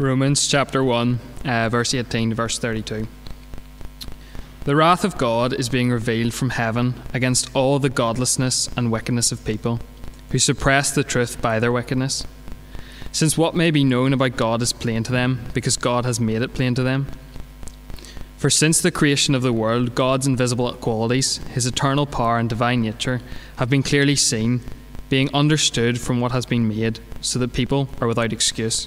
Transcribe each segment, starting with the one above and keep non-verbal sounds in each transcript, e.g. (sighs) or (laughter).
Romans chapter 1, uh, verse 18 to verse 32. The wrath of God is being revealed from heaven against all the godlessness and wickedness of people who suppress the truth by their wickedness. Since what may be known about God is plain to them, because God has made it plain to them. For since the creation of the world, God's invisible qualities, his eternal power and divine nature, have been clearly seen, being understood from what has been made, so that people are without excuse.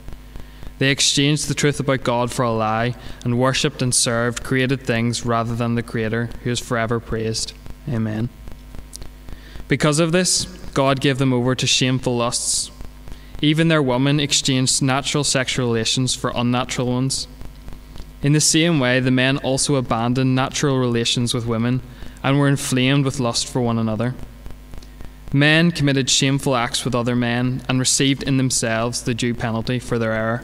They exchanged the truth about God for a lie and worshipped and served created things rather than the Creator, who is forever praised. Amen. Because of this, God gave them over to shameful lusts. Even their women exchanged natural sexual relations for unnatural ones. In the same way, the men also abandoned natural relations with women and were inflamed with lust for one another. Men committed shameful acts with other men and received in themselves the due penalty for their error.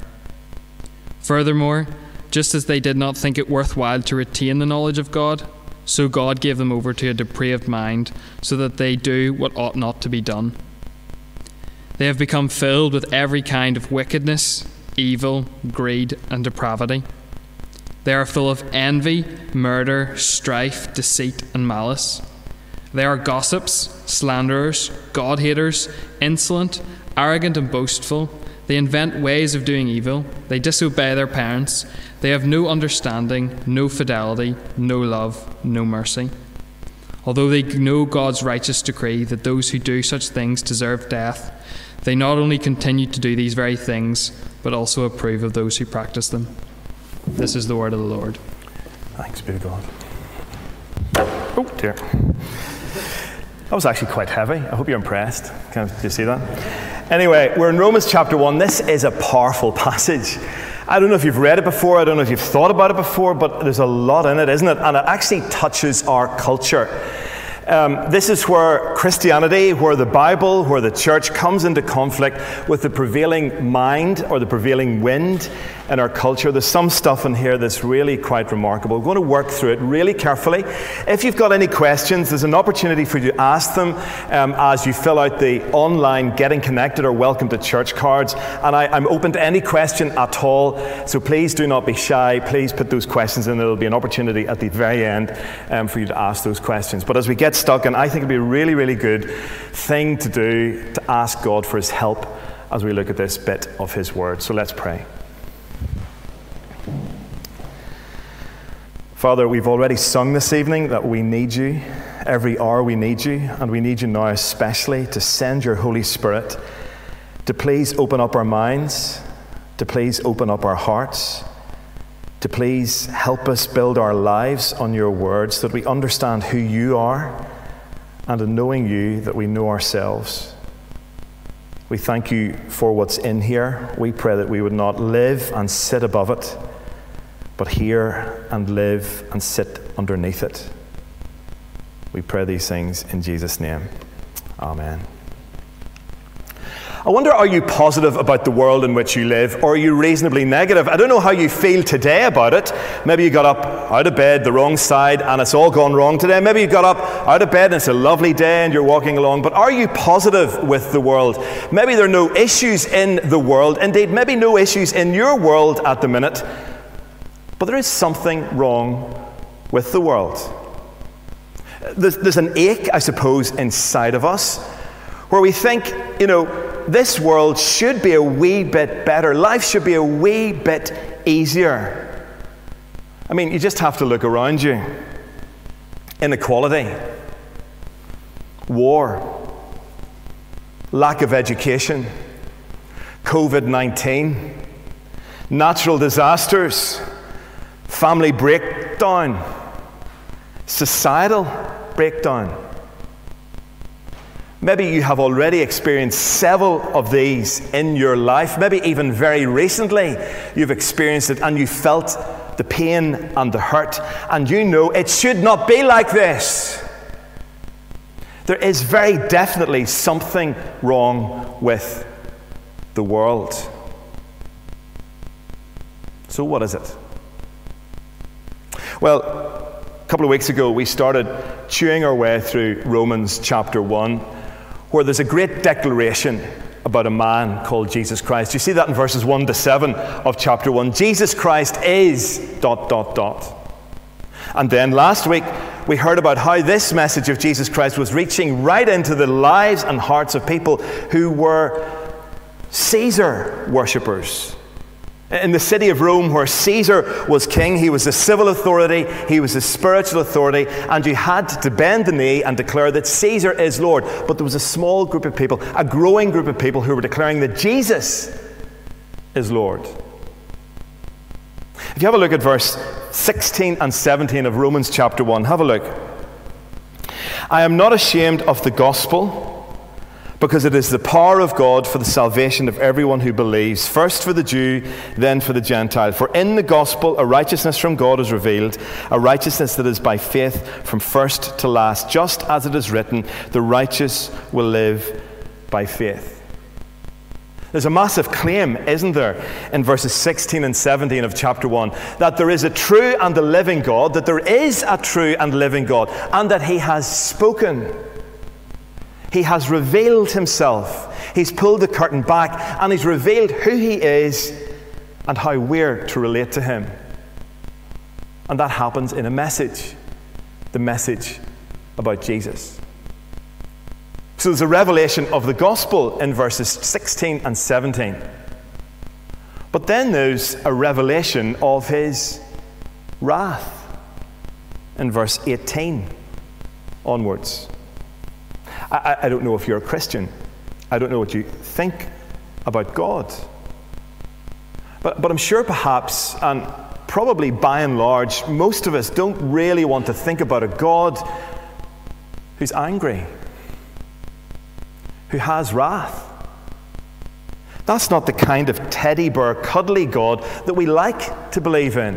Furthermore, just as they did not think it worthwhile to retain the knowledge of God, so God gave them over to a depraved mind, so that they do what ought not to be done. They have become filled with every kind of wickedness, evil, greed, and depravity. They are full of envy, murder, strife, deceit, and malice. They are gossips, slanderers, God haters, insolent, arrogant, and boastful. They invent ways of doing evil. They disobey their parents. They have no understanding, no fidelity, no love, no mercy. Although they know God's righteous decree that those who do such things deserve death, they not only continue to do these very things, but also approve of those who practice them. This is the word of the Lord. Thanks be to God. Oh, dear. That was actually quite heavy. I hope you're impressed. Can, you see that? Anyway, we're in Romans chapter 1. This is a powerful (laughs) passage. I don't know if you've read it before, I don't know if you've thought about it before, but there's a lot in it, isn't it? And it actually touches our culture. Um, this is where Christianity, where the Bible, where the church comes into conflict with the prevailing mind or the prevailing wind in our culture. There's some stuff in here that's really quite remarkable. We're going to work through it really carefully. If you've got any questions, there's an opportunity for you to ask them um, as you fill out the online Getting Connected or Welcome to Church cards. And I, am open to any question at all. So please do not be shy. Please put those questions in. There'll be an opportunity at the very end um, for you to ask those questions. But as we get stuck in, I think it'd be a really, really good thing to do to ask God for His help as we look at this bit of His Word. So let's pray. Father, we've already sung this evening that we need you. Every hour we need you, and we need you now especially to send your Holy Spirit to please open up our minds, to please open up our hearts, to please help us build our lives on your words so that we understand who you are, and in knowing you, that we know ourselves. We thank you for what's in here. We pray that we would not live and sit above it but hear and live and sit underneath it. We pray these things in Jesus' name. Amen. I wonder, are you positive about the world in which you live, or are you reasonably negative? I don't know how you feel today about it. Maybe you got up out of bed the wrong side and it's all gone wrong today. Maybe you got up out of bed and it's a lovely day and you're walking along. But are you positive with the world? Maybe there are no issues in the world. Indeed, maybe no issues in your world at the minute. But there is something wrong with the world. There's, there's, an ache, I suppose, inside of us where we think, you know, this world should be a wee bit better. Life should be a wee bit easier. I mean, you just have to look around you inequality, war, lack of education, COVID 19, natural disasters family breakdown, societal breakdown. Maybe you have already experienced several of these in your life. Maybe even very recently you've experienced it and you felt the pain and the hurt, and you know it should not be like this. There is very definitely something wrong with the world. So, what is it? Well, a couple of weeks ago, we started chewing our way through Romans chapter 1, where there's a great declaration about a man called Jesus Christ. You see that in verses 1 to 7 of chapter 1. Jesus Christ is dot, dot, dot. And then last week, we heard about how this message of Jesus Christ was reaching right into the lives and hearts of people who were Caesar worshippers. In the city of Rome, where Caesar was king, he was the civil authority, he was the spiritual authority, and you had to bend the knee and declare that Caesar is Lord. But there was a small group of people, a growing group of people, who were declaring that Jesus is Lord. If you have a look at verse 16 and 17 of Romans chapter 1, have a look. I am not ashamed of the gospel because it is the power of God for the salvation of everyone who believes, first for the Jew, then for the Gentile. For in the gospel, a righteousness from God is revealed, a righteousness that is by faith from first to last, just as it is written, the righteous will live by faith. There's a massive claim, isn't there, in verses 16 and 17 of chapter 1, that there is a true and a living God, that there is a true and living God, and that He has spoken. He has revealed himself. He's pulled the curtain back and he's revealed who he is and how we're to relate to him. And that happens in a message the message about Jesus. So there's a revelation of the gospel in verses 16 and 17. But then there's a revelation of his wrath in verse 18 onwards. I, I don't know if you're a Christian. I don't know what you think about God. But, but I'm sure perhaps, and probably by and large, most of us don't really want to think about a God who's angry, who has wrath. That's not the kind of teddy bear, cuddly God that we like to believe in.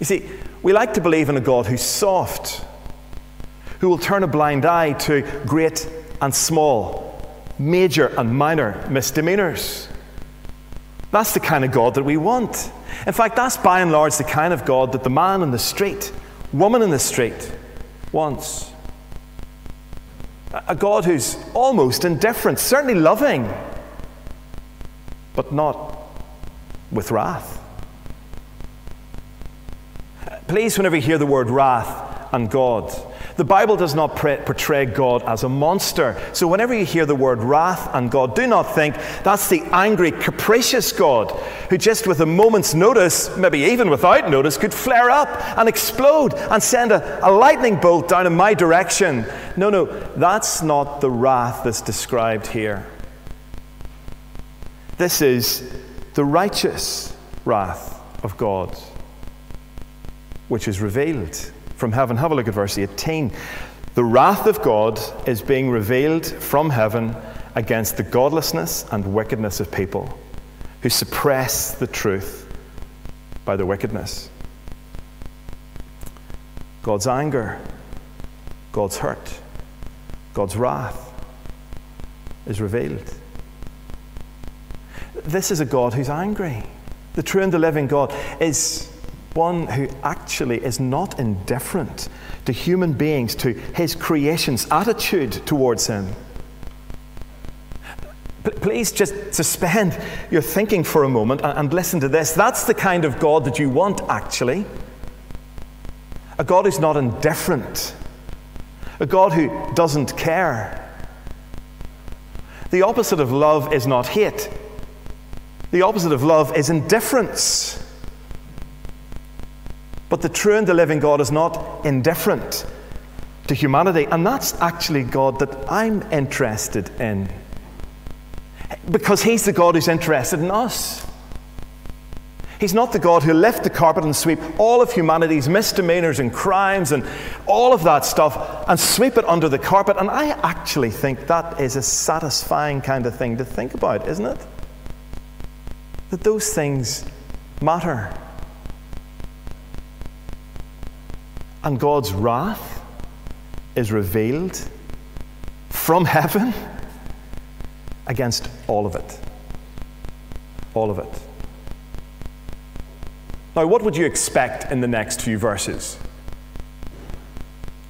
You see, we like to believe in a God who's soft who will turn a blind eye to great and small, major and minor misdemeanors. That's the kind of God that we want. In fact, that's by and large the kind of God that the man in the street, woman in the street, wants. A God who's almost indifferent, certainly loving, but not with wrath. Please, whenever you hear the word wrath and God, the Bible does not portray God as a monster. So whenever you hear the word wrath and God, do not think that's the angry, capricious God who just with a moment's notice, maybe even without notice, could flare up and explode and send a, a lightning bolt down in my direction. No, no, that's not the wrath that's described here. This is the righteous wrath of God, which is revealed from heaven. Have a look at verse 18. The wrath of God is being revealed from heaven against the godlessness and wickedness of people who suppress the truth by their wickedness. God's anger, God's hurt, God's wrath is revealed. This is a God who's angry. The true and the living God is one who actually is not indifferent to human beings, to his creation's attitude towards him. Please just suspend your thinking for a moment and listen to this. That's the kind of God that you want, actually. A God who's not indifferent, a God who doesn't care. The opposite of love is not hate, the opposite of love is indifference. But the true and the living God is not indifferent to humanity, and that's actually God that I'm interested in. Because He's the God who's interested in us. He's not the God who lift the carpet and sweep all of humanity's misdemeanors and crimes and all of that stuff and sweep it under the carpet. And I actually think that is a satisfying kind of thing to think about, isn't it? That those things matter. And God's wrath is revealed from heaven against all of it. All of it. Now, what would you expect in the next few verses?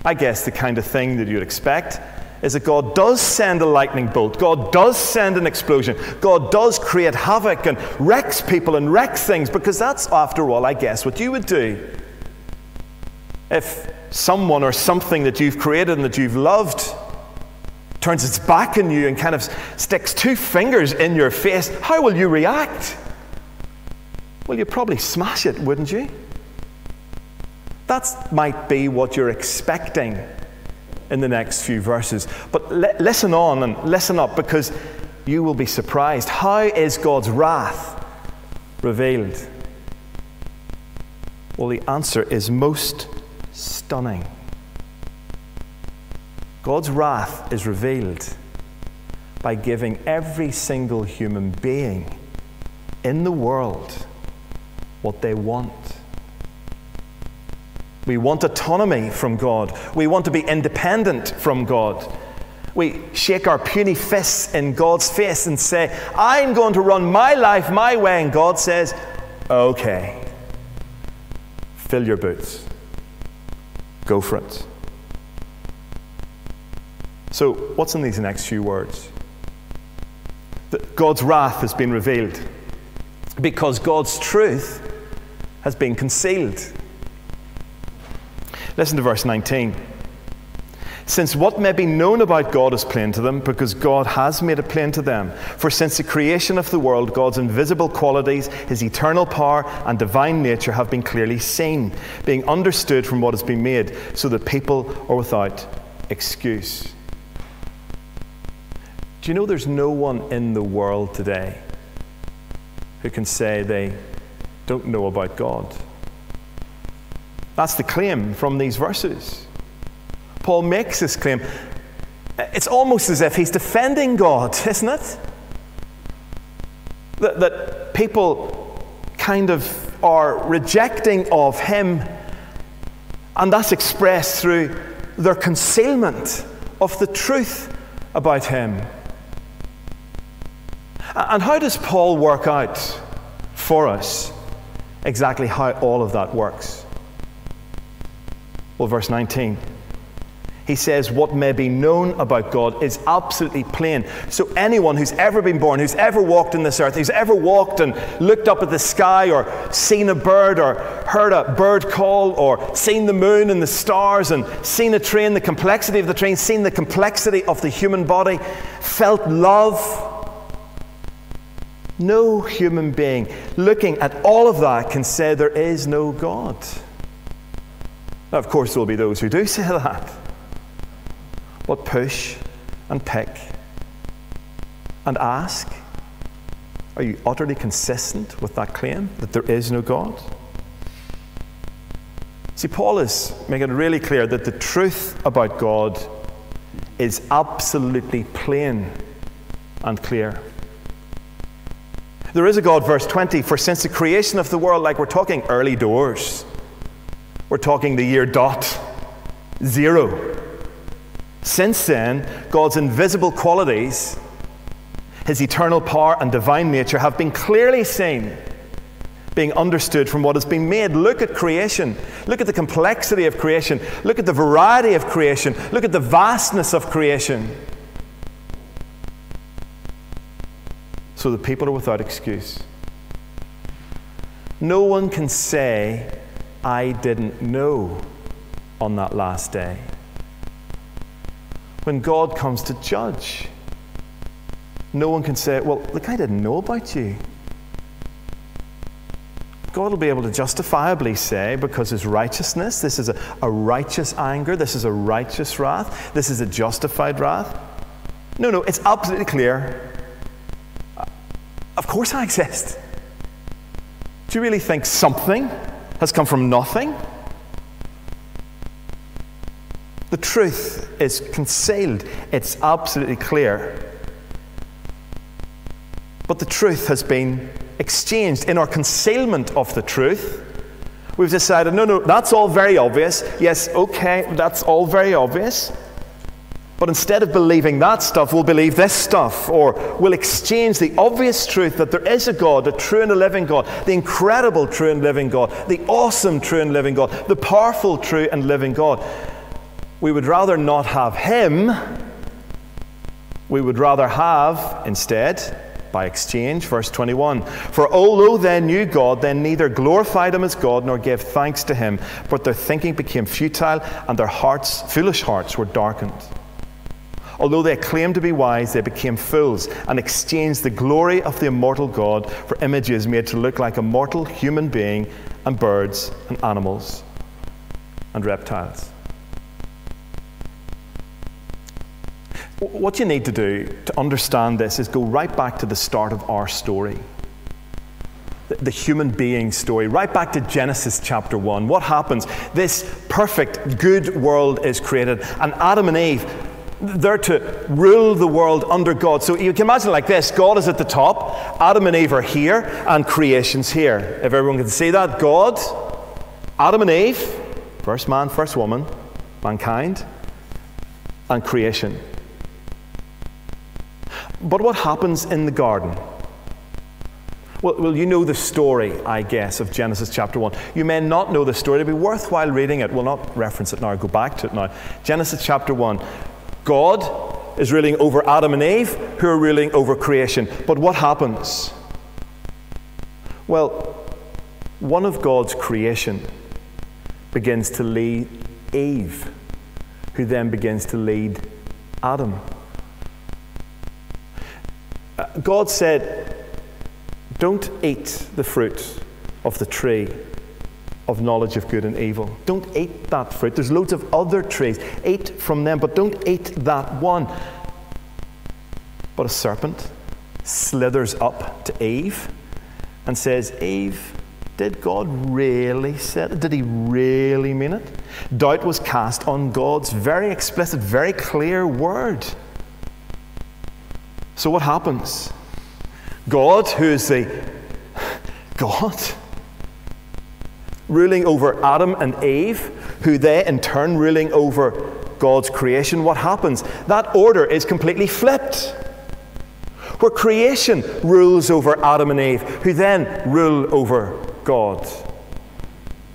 I guess the kind of thing that you'd expect is that God does send a lightning bolt. God does send an explosion. God does create havoc and wrecks people and wrecks things because that's, after all, I guess, what you would do. If someone or something that you've created and that you've loved turns its back on you and kind of sticks two fingers in your face, how will you react? Well, you'd probably smash it, wouldn't you? That might be what you're expecting in the next few verses. But li- listen on and listen up because you will be surprised. How is God's wrath revealed? Well, the answer is most stunning. God's wrath is revealed by giving every single human being in the world what they want. We want autonomy from God. We want to be independent from God. We shake our puny fists in God's face and say, I'm going to run my life my way. And God says, Okay, fill your boots. Go for it. So, what's in these next few words? That God's wrath has been revealed because God's truth has been concealed. Listen to verse 19. Since what may be known about God is plain to them, because God has made it plain to them. For since the creation of the world, God's invisible qualities, his eternal power, and divine nature have been clearly seen, being understood from what has been made, so that people are without excuse. Do you know there's no one in the world today who can say they don't know about God. That's the claim from these verses. Paul makes this claim. It's almost as if he's defending God, isn't it? That, that people kind of are rejecting of him, and that's expressed through their concealment of the truth about him. And how does Paul work out for us exactly how all of that works? Well, verse 19. He says, What may be known about God is absolutely plain. So, anyone who's ever been born, who's ever walked in this earth, who's ever walked and looked up at the sky, or seen a bird, or heard a bird call, or seen the moon and the stars, and seen a train, the complexity of the train, seen the complexity of the human body, felt love, no human being looking at all of that can say there is no God. Now, of course, there will be those who do say (laughs) that. But push and pick and ask are you utterly consistent with that claim that there is no God? See, Paul is making it really clear that the truth about God is absolutely plain and clear. There is a God, verse 20, for since the creation of the world, like we're talking early doors, we're talking the year dot, zero. Since then, God's invisible qualities, his eternal power and divine nature, have been clearly seen, being understood from what has been made. Look at creation. Look at the complexity of creation. Look at the variety of creation. Look at the vastness of creation. so the people are without excuse. No one can say, I didn't know on that last day. When God comes to judge, no one can say, Well, look, I didn't know about you. God will be able to justifiably say, because his righteousness, this is a, a righteous anger, this is a righteous wrath, this is a justified wrath. No, no, it's absolutely clear of course I exist. Do you really think something has come from nothing? The truth is concealed, it's absolutely clear. But the truth has been exchanged. In our concealment of the truth, we've decided no, no, that's all very obvious. Yes, okay, that's all very obvious. But instead of believing that stuff, we'll believe this stuff, or we'll exchange the obvious truth that there is a God, a true and a living God, the incredible true and living God, the awesome true and living God, the powerful true and living God. We would rather not have Him, we would rather have, instead, by exchange, verse 21. For although they knew God, they neither glorified him as God nor gave thanks to him, but their thinking became futile and their hearts, foolish hearts, were darkened. Although they claimed to be wise, they became fools and exchanged the glory of the immortal God for images made to look like a mortal human being and birds and animals and reptiles. What you need to do to understand this is go right back to the start of our story. The human being story, right back to Genesis chapter 1. What happens? This perfect, good world is created, and Adam and Eve they're to rule the world under God. So you can imagine like this God is at the top, Adam and Eve are here, and creation's here. If everyone can see that, God, Adam and Eve, first man, first woman, mankind, and creation. But what happens in the garden? Well, well, you know the story, I guess, of Genesis chapter 1. You may not know the story. It'd be worthwhile reading it. We'll not reference it now, go back to it now. Genesis chapter 1. God is ruling over Adam and Eve, who are ruling over creation. But what happens? Well, one of God's creation begins to lead Eve, who then begins to lead Adam. God said, Don't eat the fruit of the tree of knowledge of good and evil. Don't eat that fruit. There's loads of other trees. Eat from them, but don't eat that one. But a serpent slithers up to Eve and says, Eve, did God really say it? Did he really mean it? Doubt was cast on God's very explicit, very clear word. So what happens? God, who is the God, ruling over Adam and Eve, who they in turn ruling over God's creation, what happens? That order is completely flipped. Where creation rules over Adam and Eve, who then rule over God.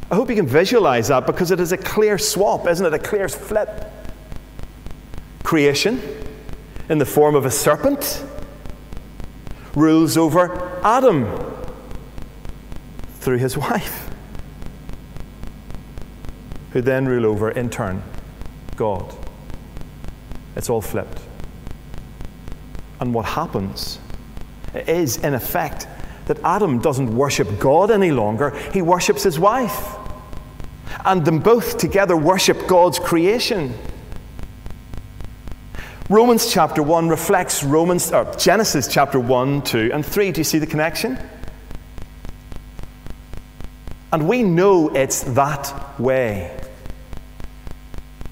I hope you can visualize that because it is a clear swap, isn't it? A clear flip. Creation, in the form of a serpent, rules over Adam through his (laughs) wife who then rule over, in turn, God. It's all flipped. And what happens is, in effect, that Adam doesn't worship God any longer, he worships his wife. And them both together worship God's creation. Romans chapter 1 reflects Romans, or Genesis chapter 1, 2, and 3. Do you see the connection? And we know it's that way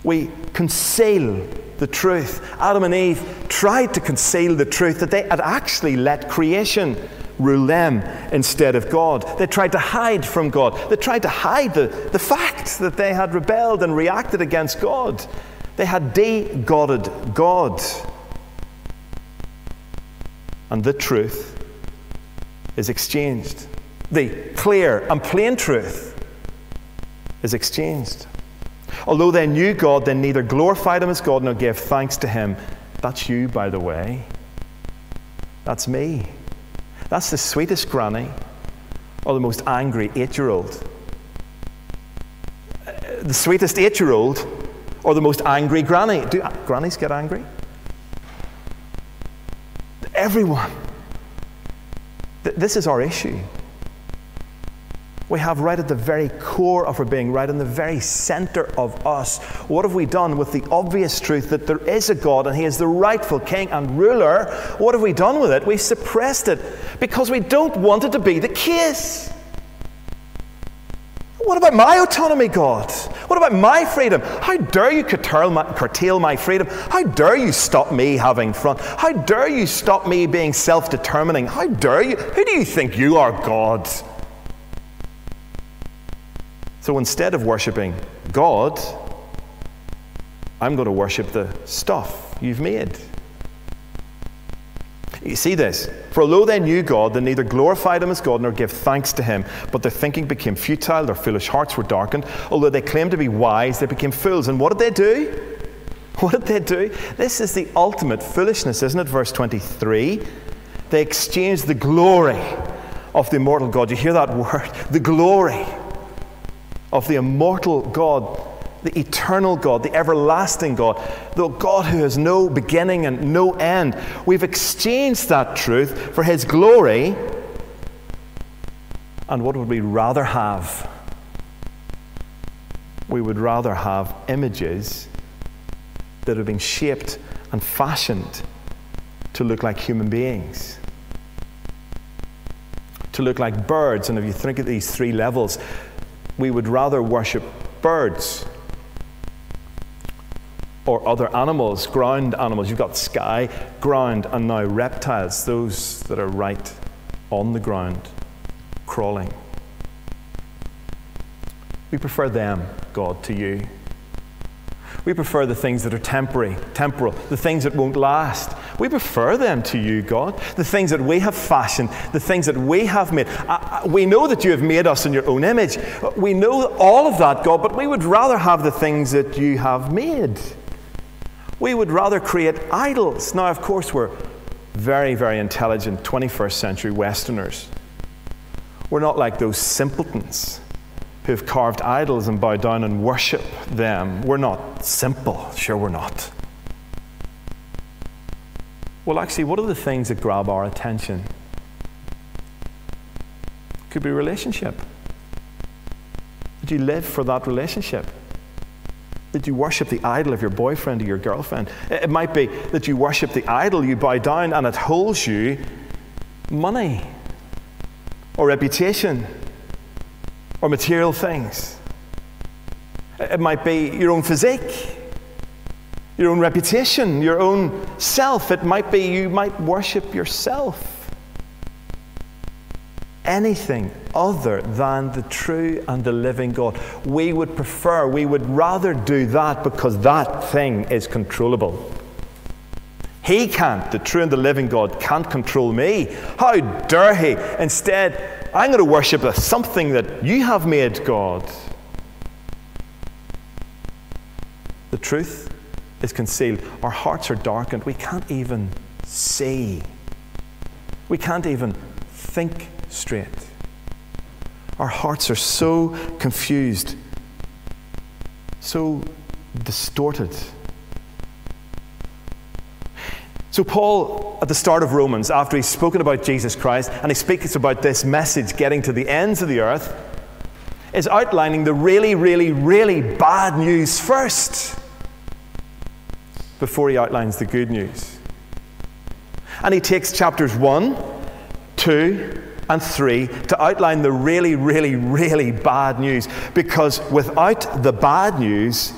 we conceal the truth. Adam and Eve tried to conceal the truth that they had actually let creation rule them instead of God. They tried to hide from God. They tried to hide the, the fact that they had rebelled and reacted against God. They had de godded God. And the truth is exchanged. The clear and plain truth is exchanged. Although they knew God, they neither glorified Him as God nor gave thanks to Him. That's you, by the way. That's me. That's the sweetest granny or the most angry eight year old. Uh, the sweetest eight year old or the most angry granny. Do grannies get angry? Everyone. This is our issue we have right at the very core of our being, right in the very center of us. What have we done with the obvious truth that there is a God and He is the rightful King and ruler? What have we done with it? We've suppressed it because we don't want it to be the case. What about my autonomy, God? What about my freedom? How dare you curtail my, curtail my freedom? How dare you stop me having fun? How dare you stop me being self determining? How dare you? Who do you think you are, God? So instead of worshipping God, I'm going to worship the stuff you've made. You see this? For although they knew God, they neither glorified him as God nor gave thanks to him, but their thinking became futile, their foolish hearts were darkened. Although they claimed to be wise, they became fools. And what did they do? (laughs) What did they do? This is the ultimate foolishness, isn't it? Verse 23. They exchanged the glory of the immortal God. You hear that (laughs) word? The glory of the immortal God the eternal God, the everlasting God, the God who has no beginning and no end. We've exchanged that truth for His glory. And what would we rather have? We would rather have images that have been shaped and fashioned to look like human beings, to look like birds. And if you think of these three levels, we would rather worship birds or other animals, ground animals. You've got sky, ground, and now reptiles, those that are right on the ground, crawling. We prefer them, God, to you. We prefer the things that are temporary, temporal, the things that won't last. We prefer them to you, God. The things that we have fashioned, the things that we have made. we know that you have made us in your own image. We know all of that, God, but we would rather have the things that you have made. We would rather create idols. Now, of course, we're very, very intelligent 21st century Westerners. We're not like those simpletons who have carved idols and bow down and worship them. We're not simple. Sure, we're not. Well, actually, what are the things that grab our attention? Could be relationship. Did you live for that relationship? That you worship the idol of your boyfriend or your girlfriend. It might be that you worship the idol, you bow down, and it holds you money or reputation or material things. It might be your own physique, your own reputation, your own self. It might be you might worship yourself anything other than the true and the living God. We would prefer, we would rather do that because that thing is controllable. He can't, the true and the living God can't control me. How dare he? Instead, I'm going to worship something that you have made, God. The truth is concealed. Our hearts are darkened. We can't even see. We can't even think straight. Our hearts are so confused, so distorted. So, Paul, at the start of Romans, after he's spoken about Jesus Christ and he speaks about this message getting to the ends of the earth, is outlining the really, really, really bad news first before he outlines the good news. And he takes chapters 1, 2, and 3 to outline the really, really, really bad news. Because without the bad news,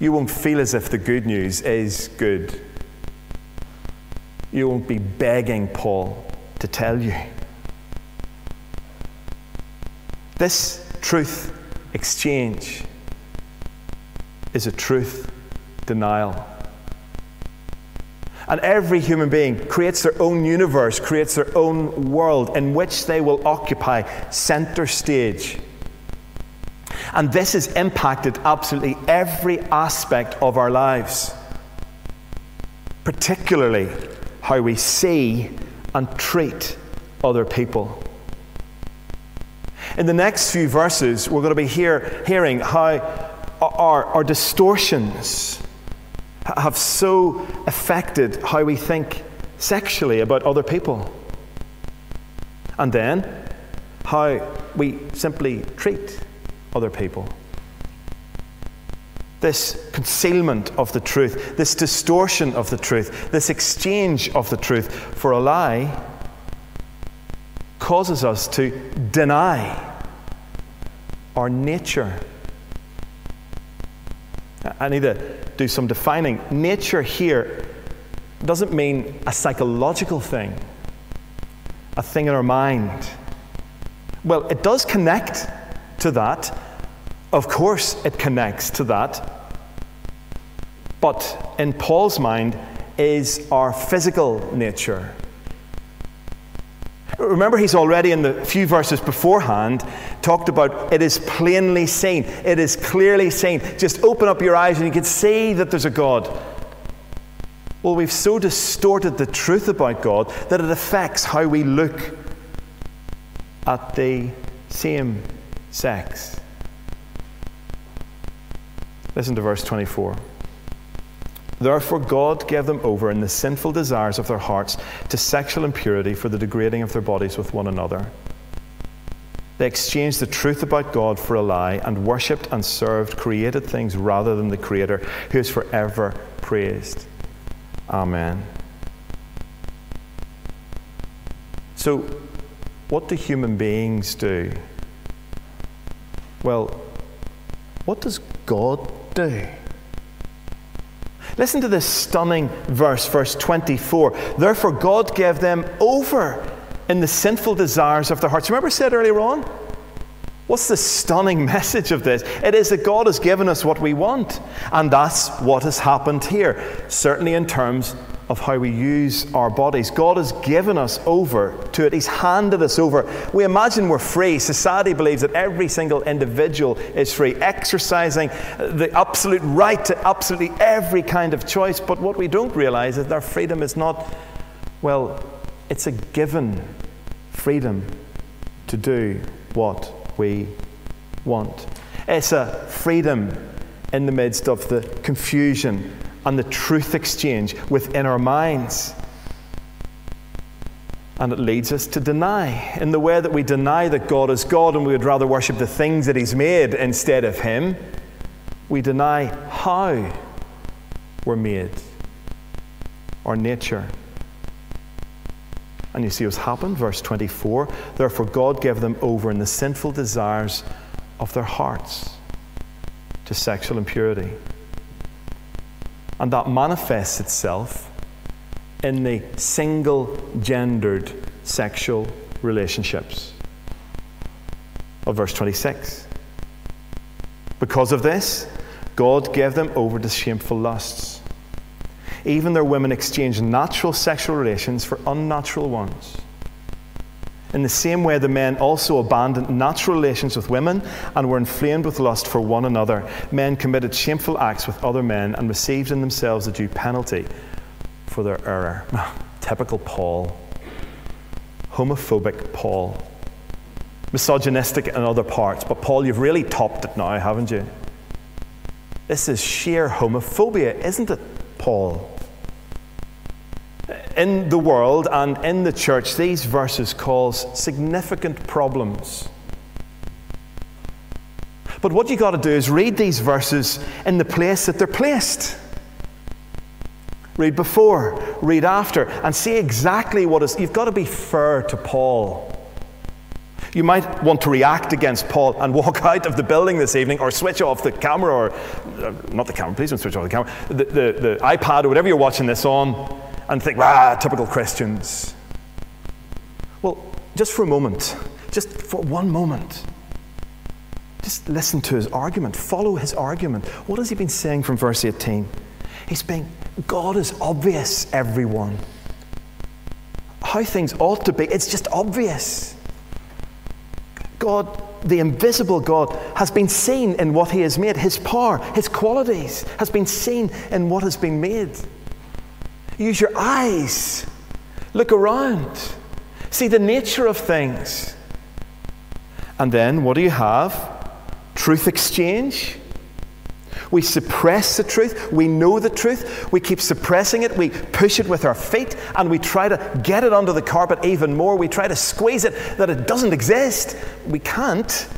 you won't feel as if the good news is good. You won't be begging Paul to tell you. This truth exchange is a truth denial. And every human being creates their own universe, creates their own world in which they will occupy center stage. And this has impacted absolutely every aspect of our lives, particularly how we see and treat other people. In the next few verses, we're going to be hear, hearing how our, our distortions have so affected how we think sexually about other people. And then how we simply treat other people. This concealment of the truth, this distortion of the truth, this exchange of the truth for a lie causes us to deny our nature. I need to do some defining. Nature here doesn't mean a psychological thing, a thing in our mind. Well, it does connect to that. Of course, it connects to that. But in Paul's mind is our physical nature. Remember, he's already in the few verses beforehand talked about it is plainly seen, it is clearly seen. Just open up your eyes and you can see that there's a God. Well, we've so distorted the truth about God that it affects how we look at the same sex. Listen to verse 24. Therefore, God gave them over in the sinful desires of their hearts to sexual impurity for the degrading of their bodies with one another. They exchanged the truth about God for a lie and worshipped and served created things rather than the Creator who is forever praised. Amen. So, what do human beings do? Well, what does God do? Listen to this stunning verse, verse 24. Therefore, God gave them over in the sinful desires of their hearts. Remember, I said earlier on? What's the stunning (laughs) message of this? It is that God has given us what we want. And that's what has happened here, certainly in terms of how we use our bodies. God has given us over to it, He's handed us over. We imagine we're free. Society believes that every single individual is free, exercising the absolute right to absolutely every kind of choice. But what we don't realize is that our freedom is not, well, it's a given freedom to do what we want. It's a freedom in the midst of the confusion and the truth exchange within our minds. And it leads us to deny. In the way that we deny that God is God and we would rather worship the things that He's made instead of Him, we deny how we're made, our nature. And you see what's happened? Verse 24 Therefore, God gave them over in the sinful desires of their hearts to sexual impurity. And that manifests itself in the single gendered sexual relationships of verse 26. Because of this, God gave them over to shameful lusts. Even their women exchanged natural sexual relations for unnatural ones. In the same way, the men also abandoned natural relations with women and were inflamed with lust for one another. Men committed shameful acts with other men and received in themselves the due penalty for their error. (laughs) Ah, typical Paul. Homophobic Paul. Misogynistic in other parts. But Paul, you've really topped it now, haven't you? This is sheer homophobia, isn't it, Paul? In the world and in the church, these verses cause significant problems. But what you've got to do is read these verses in the place that they're placed. Read before, read after, and see exactly what is. You've got to be fair to Paul. You might want to react against Paul and walk (laughs) out of the building this evening or switch off the camera or, uh, not the camera, please don't switch off the camera, the, the, the iPad or whatever you're watching this on and think, ah, typical Christians. Well, just for a moment, just for one moment, just listen to his argument, follow his argument. What has he been saying from verse 18? He's been, God is obvious, everyone. How things ought to be, it's just obvious. God, the invisible God, has been seen in what he has made. His power, his qualities, has been seen in what has been made. Use your eyes. Look around. See the nature of things. And then what do you have? Truth exchange. We suppress the truth. We know the truth. We keep suppressing it. We push it with our feet and we try to get it under the carpet even more. We try to squeeze it that it doesn't exist. We can't.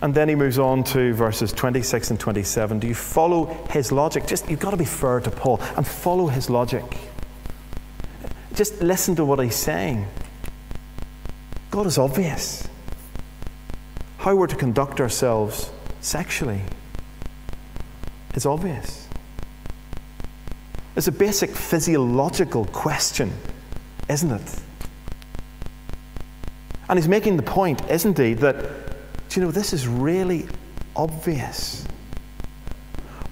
And then he moves on to verses 26 and 27. Do you follow his logic? Just you've got to be fair to Paul and follow his logic. Just listen to what he's saying. God is obvious. how we're to conduct ourselves sexually is obvious. It's a basic physiological question, isn't it? And he's making the point, isn't he, that, you know, this is really obvious.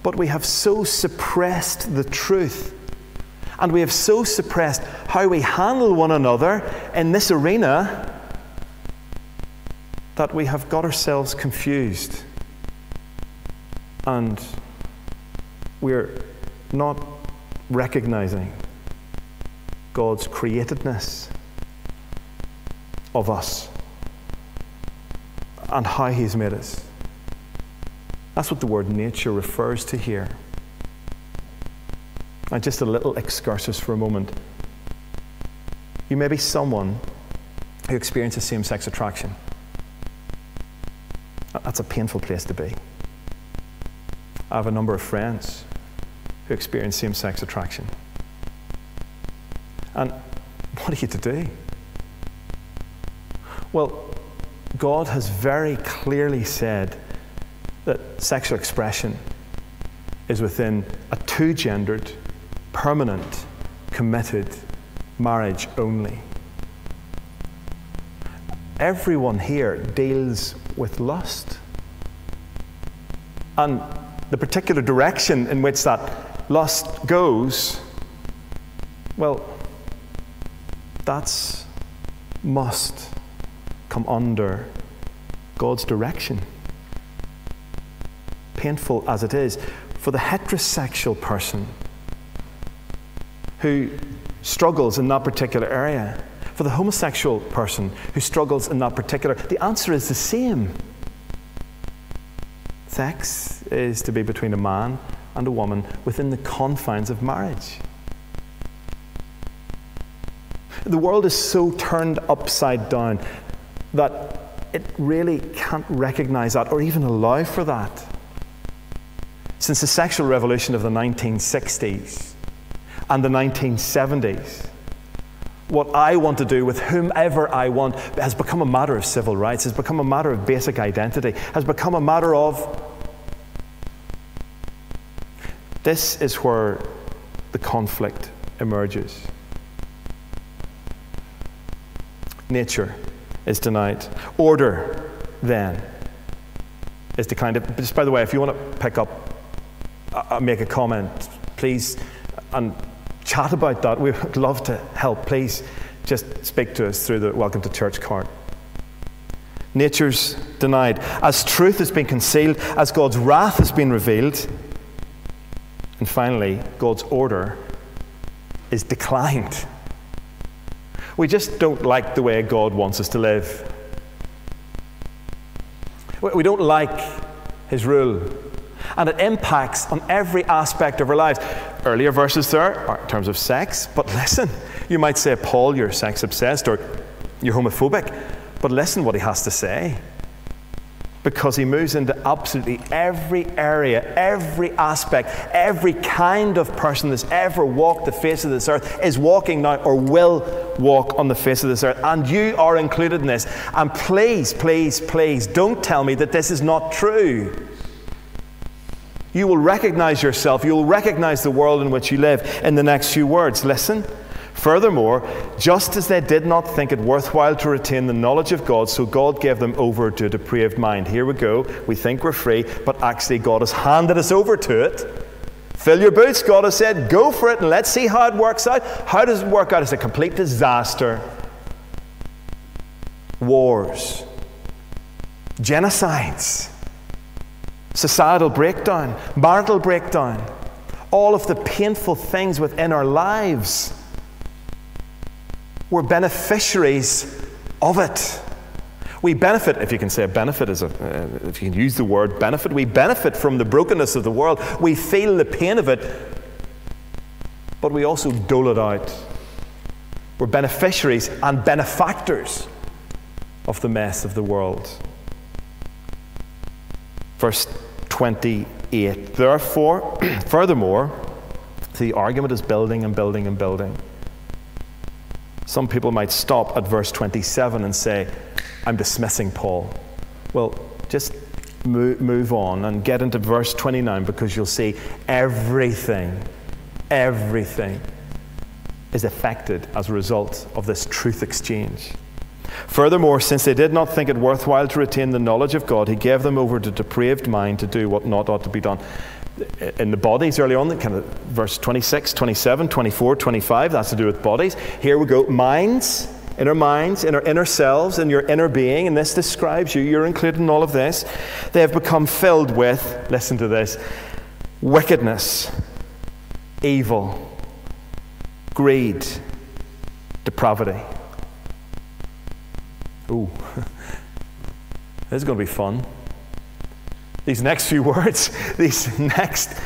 But we have so suppressed the truth, and we have so suppressed how we handle one another in this arena that we have got ourselves confused. And we're not recognizing God's createdness of us and how He's made us. That's what the word nature refers to here. And just a little excursus for a moment. You may be someone who experiences same sex attraction. That's a painful place to be. I have a number of friends who experience same sex attraction. And what are you to do? Well, God has very clearly said that sexual expression is within a two gendered, permanent, committed marriage only. Everyone here deals with lust. And the particular direction in which that lust goes, well, that's must come under God's direction. Painful as it is for the heterosexual person who struggles in that particular area, for the homosexual person who struggles in that particular, the answer is the same. Sex is to be between a man and a woman within the confines of marriage. The world is so turned upside down that it really can't recognize that or even allow for that. Since the sexual revolution of the 1960s and the 1970s, what I want to do with whomever I want has become a matter of civil rights, has become a matter of basic identity, has become a matter of. This is where the conflict emerges. Nature is denied. Order, then, is declined. Just by the way, if you want to pick up, uh, uh, make a comment, please, and chat about that. We would love to help. Please just speak to us through the Welcome to Church card. Nature's denied. As truth has been concealed, as God's wrath has been revealed, and finally, God's order is declined. We just don't like the way God wants us to live. We don't like His rule. And it impacts on every aspect of our lives. Earlier verses there are in terms of sex, but listen, you might say, Paul, you're sex obsessed or you're homophobic, but listen what he has to say because he moves into absolutely every area, every aspect, every kind of person that's ever walked the face of this earth is walking now or will walk on the face of this earth. And you are included in this. And please, please, please don't tell me that this is not true. You will recognize yourself, you will recognize the world in which you live in the next few words. Listen. Furthermore, just as they did not think it worthwhile to retain the knowledge of God, so God gave them over to a depraved mind. Here we go. We think we're free, but actually, God has handed us over to it. Fill your boots, God has said. Go for it and let's see how it works out. How does it work out? It's a complete disaster. Wars, genocides, societal breakdown, marital breakdown, all of the painful things within our lives we're beneficiaries of it. We benefit, if you can say a benefit is a, uh, if you can use the word benefit, we benefit from the brokenness of the world. We feel the pain of it, but we also dole it out. We're beneficiaries and benefactors of the mess of the world. Verse 28. Therefore, (clears throat) furthermore, the argument is building and building and building. Some people might stop at verse 27 and say, I'm dismissing Paul. Well, just move, move on and get into verse 29 because you'll see everything, everything is affected as a result of this truth exchange. Furthermore, since they did not think it worthwhile to retain the knowledge of God, he gave them over to depraved mind to do what not ought to be done. In the bodies early on, kind of verse 26, 27, 24, 25, that's to do with bodies. Here we go, minds, inner minds, inner inner selves, in your inner being, and this describes you. You're included in all of this. They have become filled with, listen to this, wickedness, evil, greed, depravity. Ooh, (laughs) this is going to be fun. These next few words, (laughs) these next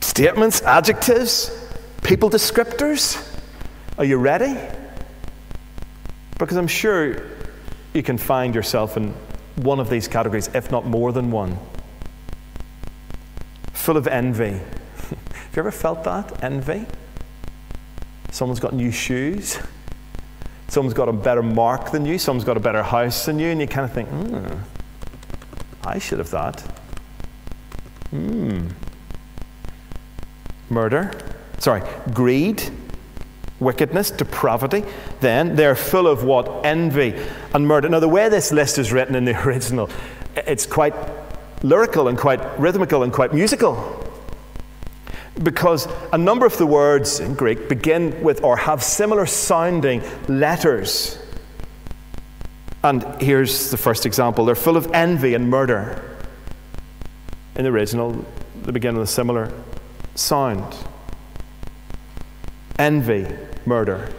statements, adjectives, people descriptors. Are you ready? Because I'm sure you can find yourself in one of these categories, if not more than one. Full of envy. (laughs) Have you ever felt that? Envy? Someone's got new shoes. Someone's got a better mark than you. Someone's got a better house than you. And you kind of think, hmm, I should have thought. Hmm. Murder. Sorry, greed, wickedness, depravity. Then they're full of what? Envy and murder. Now, the way this list is written in the (laughs) original, it's quite lyrical and quite rhythmical and quite musical because a number of the words in Greek begin with or have similar sounding letters. And here's the first example they're full of envy and murder. In the original, they begin with a similar sound envy, murder.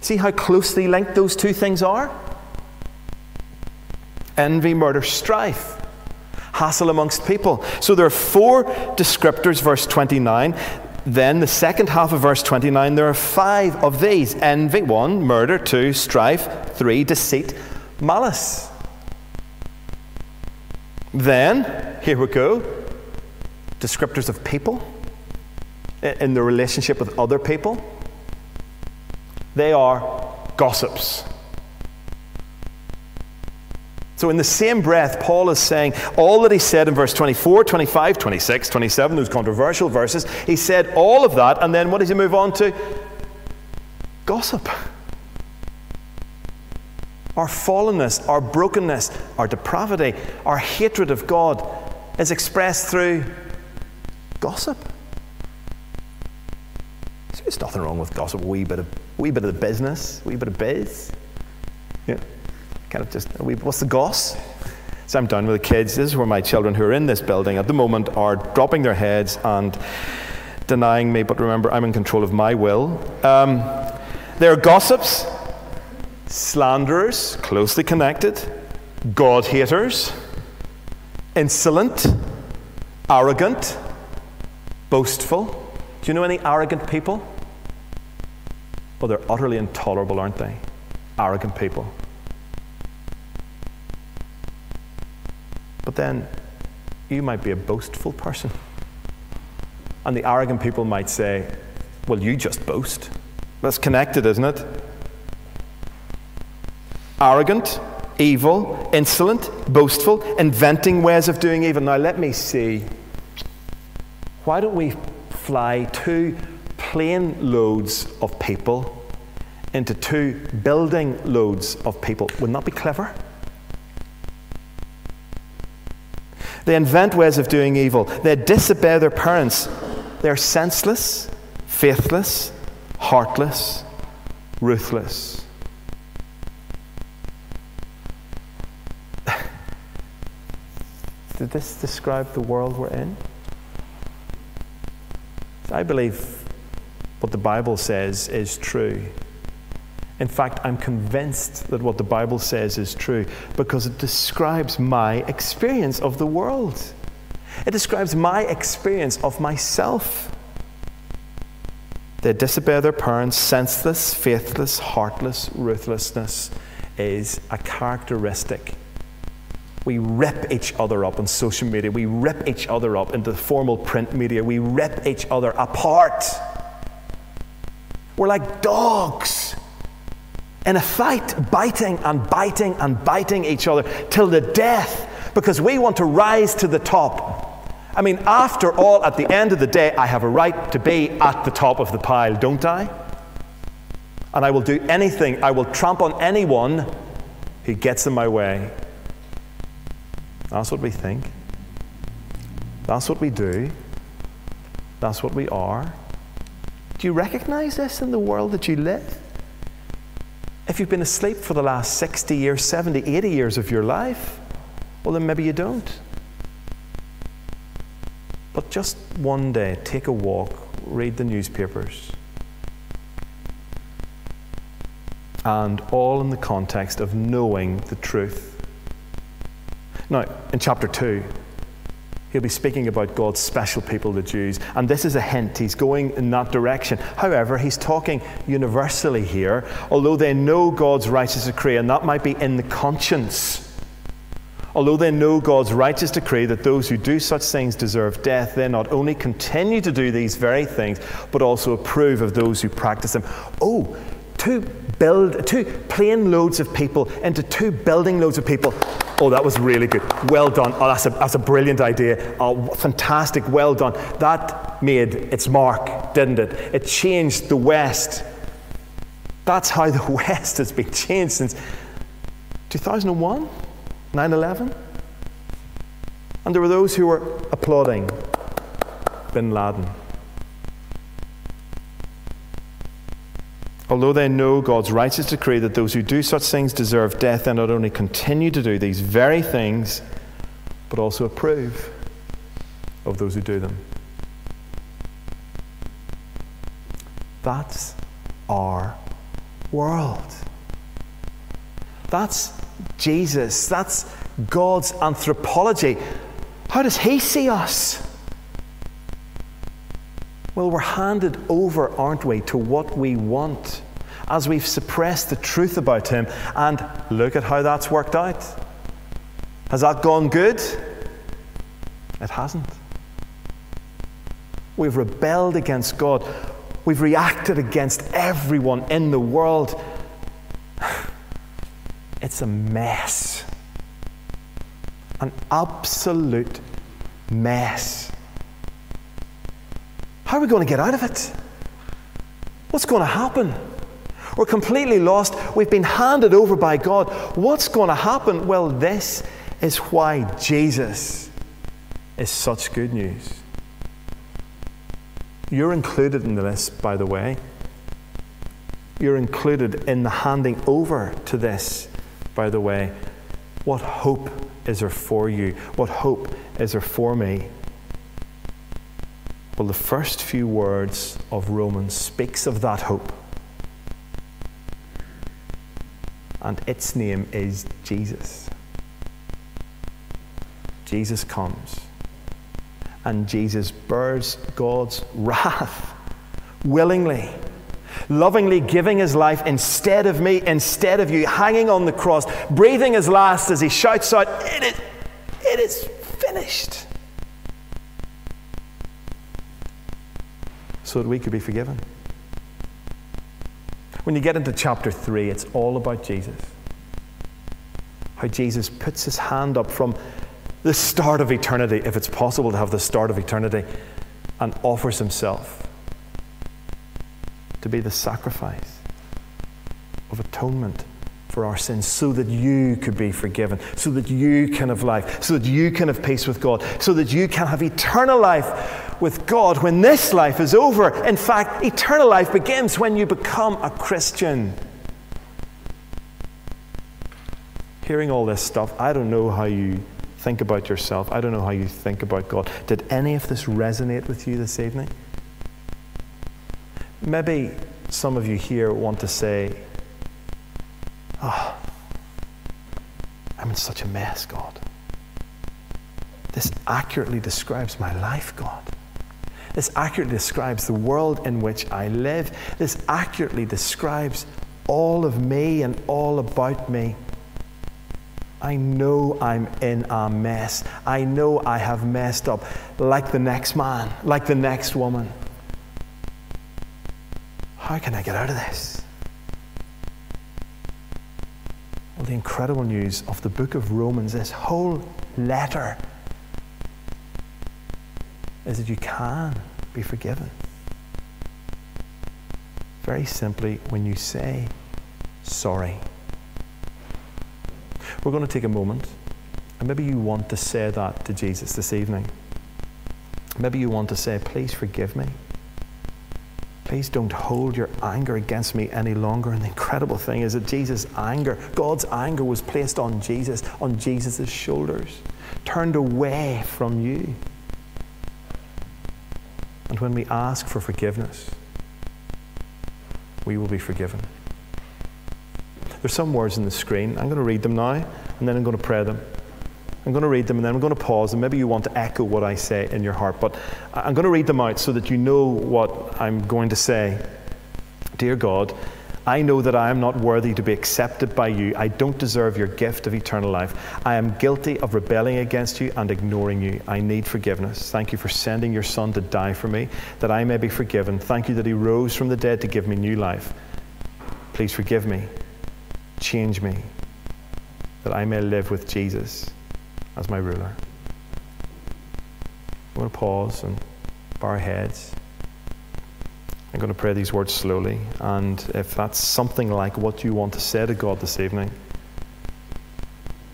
See how closely linked those two things are? Envy, murder, strife hassle amongst people. So there are four descriptors, verse 29. Then, the second half of verse 29, there are five of these envy, one, murder, two, strife, three, deceit, malice. Then, here we go, descriptors of people in their relationship with other people. They are gossips. So, in the same breath, Paul is saying all that he said in verse 24, 25, 26, 27, those controversial verses, he said all of that, and then what does he move on to? Gossip. Our fallenness, our brokenness, our depravity, our hatred of God is expressed through gossip. There's nothing wrong with gossip, a wee bit of, wee bit of the business, wee bit of biz. Kind of just, what's the goss? So I'm down with the kids. This is where my children who are in this building at the moment are dropping their heads and denying me, but remember, I'm in control of my will. Um, they're gossips, slanderers, closely connected, God haters, insolent, arrogant, boastful. Do you know any arrogant people? Well, they're utterly intolerable, aren't they? Arrogant people. But then you might be a boastful person. And the arrogant people might say, Well, you just boast. That's connected, isn't it? Arrogant, evil, insolent, boastful, inventing ways of doing evil. Now, let me see. Why don't we fly two plane loads of people into two building loads of people? Wouldn't that be clever? They invent ways of doing evil. They disobey their parents. They're senseless, faithless, heartless, ruthless. (laughs) Did this describe the world we're in? I believe what the Bible says is true. In fact, I'm convinced that what the Bible says is true because it describes my experience of the world. It describes my experience of myself. They disobey their parents, senseless, faithless, heartless, ruthlessness is a characteristic. We rip each other up on social media. We rip each other up into formal print media. We rip each other apart. We're like dogs in a fight, biting and biting and biting each other till the death because we want to rise to the top. I mean, after all, at the end of the day, I have a right to be at the top of the pile, don't I? And I will do anything, I will tramp on anyone who gets in my way. That's what we think. That's what we do. That's what we are. Do you recognize this in the world that you live? If you've been asleep for the last 60 years, 70, 80 years of your life, well, then maybe you don't. But just one day, take a walk, read the newspapers. And all in the context of knowing the truth. Now, in chapter 2, He'll be speaking about God's special people, the Jews. And this is a hint. He's going in that direction. However, he's talking universally here, although they know God's righteous decree, and that might be in the conscience. Although they know God's righteous decree that those who do such things deserve death, they not only continue to do these very things, but also approve of those who practice them. Oh, two build two plane loads of people into two building loads of people. Oh, that was really good. Well done. Oh, that's a, that's a brilliant idea. Oh, fantastic. Well done. That made its mark, didn't it? It changed the West. That's how the (laughs) West has been changed since 2001, 9 11. And there were those who were applauding bin Laden. Although they know God's righteous decree that those who do such things deserve death, they not only continue to do these very things, but also approve of those who do them. That's our world. That's Jesus. That's God's anthropology. How does He see us? Well, we're handed over, aren't we, to what we want as we've suppressed the truth about Him. And look at how that's worked out. Has that gone good? It hasn't. We've rebelled against God. We've reacted against everyone in the world. (sighs) It's a mess. An absolute mess. How are we going to get out of it? What's going to happen? We're completely lost. We've been handed over by God. What's going to happen? Well, this is why Jesus is such good news. You're included in the list, by the way. You're included in the handing over to this, by the way. What hope is there for you? What hope is there for me? Well, the first few words of Romans speaks of that hope. And its name is Jesus. Jesus comes. And Jesus bears God's wrath willingly, lovingly giving his life instead of me, instead of you, hanging on the cross, breathing his last as he shouts out, It is, it is finished. So that we could be forgiven. When you get into chapter 3, it's all about Jesus. How Jesus puts his hand up from the start of eternity, if it's possible to have the start of eternity, and offers himself to be the sacrifice of atonement for our sins so that you could be forgiven, so that you can have life, so that you can have peace with God, so that you can have eternal life with God when this life is over. In fact, eternal life begins when you become a Christian. Hearing all this stuff, I don't know how you think about yourself. I don't know how you think about God. Did any of this resonate with you this evening? Maybe some of you here want to say, Oh, I'm in such a mess, God. This accurately describes my life, God. This accurately describes the world in which I live. This accurately describes all of me and all about me. I know I'm in a mess. I know I have messed up like the next man, like the next woman. How can I get out of this? Well, the incredible news of the book of Romans, this whole letter, is that you can be forgiven. Very simply, when you say sorry. We're going to take a moment, and maybe you want to say that to Jesus this evening. Maybe you want to say, Please forgive me. Please don't hold your anger against me any longer. And the incredible thing is that Jesus' anger, God's anger, was placed on Jesus, on Jesus' shoulders, turned away from you. And when we ask for forgiveness, we will be forgiven. There's some words in the screen. I'm going to read them now, and then I'm going to pray them. I'm going to read them and then I'm going to pause, and maybe you want to echo what I say in your heart, but I'm going to read them out so that you know what I'm going to say. Dear God, I know that I am not worthy to be accepted by you. I don't deserve your gift of eternal life. I am guilty of rebelling against you and ignoring you. I need forgiveness. Thank you for sending your Son to die for me, that I may be forgiven. Thank you that he rose from the dead to give me new life. Please forgive me. Change me, that I may live with Jesus as my ruler. I'm going to pause and bow our heads. I'm going to pray these words slowly, and if that's something like what you want to say to God this evening,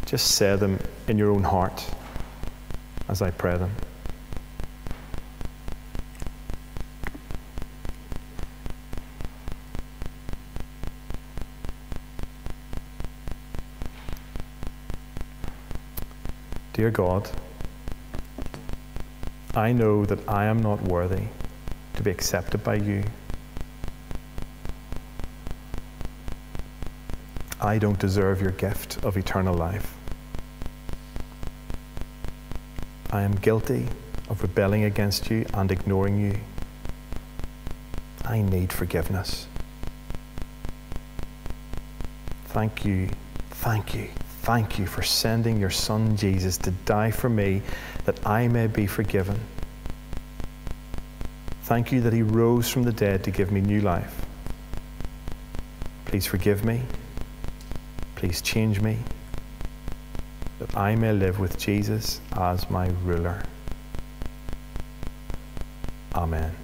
just say them in your own heart as I pray them. Dear God, I know that I am not worthy to be accepted by you. I don't deserve your gift of eternal life. I am guilty of rebelling against you and ignoring you. I need forgiveness. Thank you, thank you, thank you for sending your Son Jesus to die for me that I may be forgiven. Thank you that he rose from the dead to give me new life. Please forgive me. Please change me that I may live with Jesus as my ruler. Amen.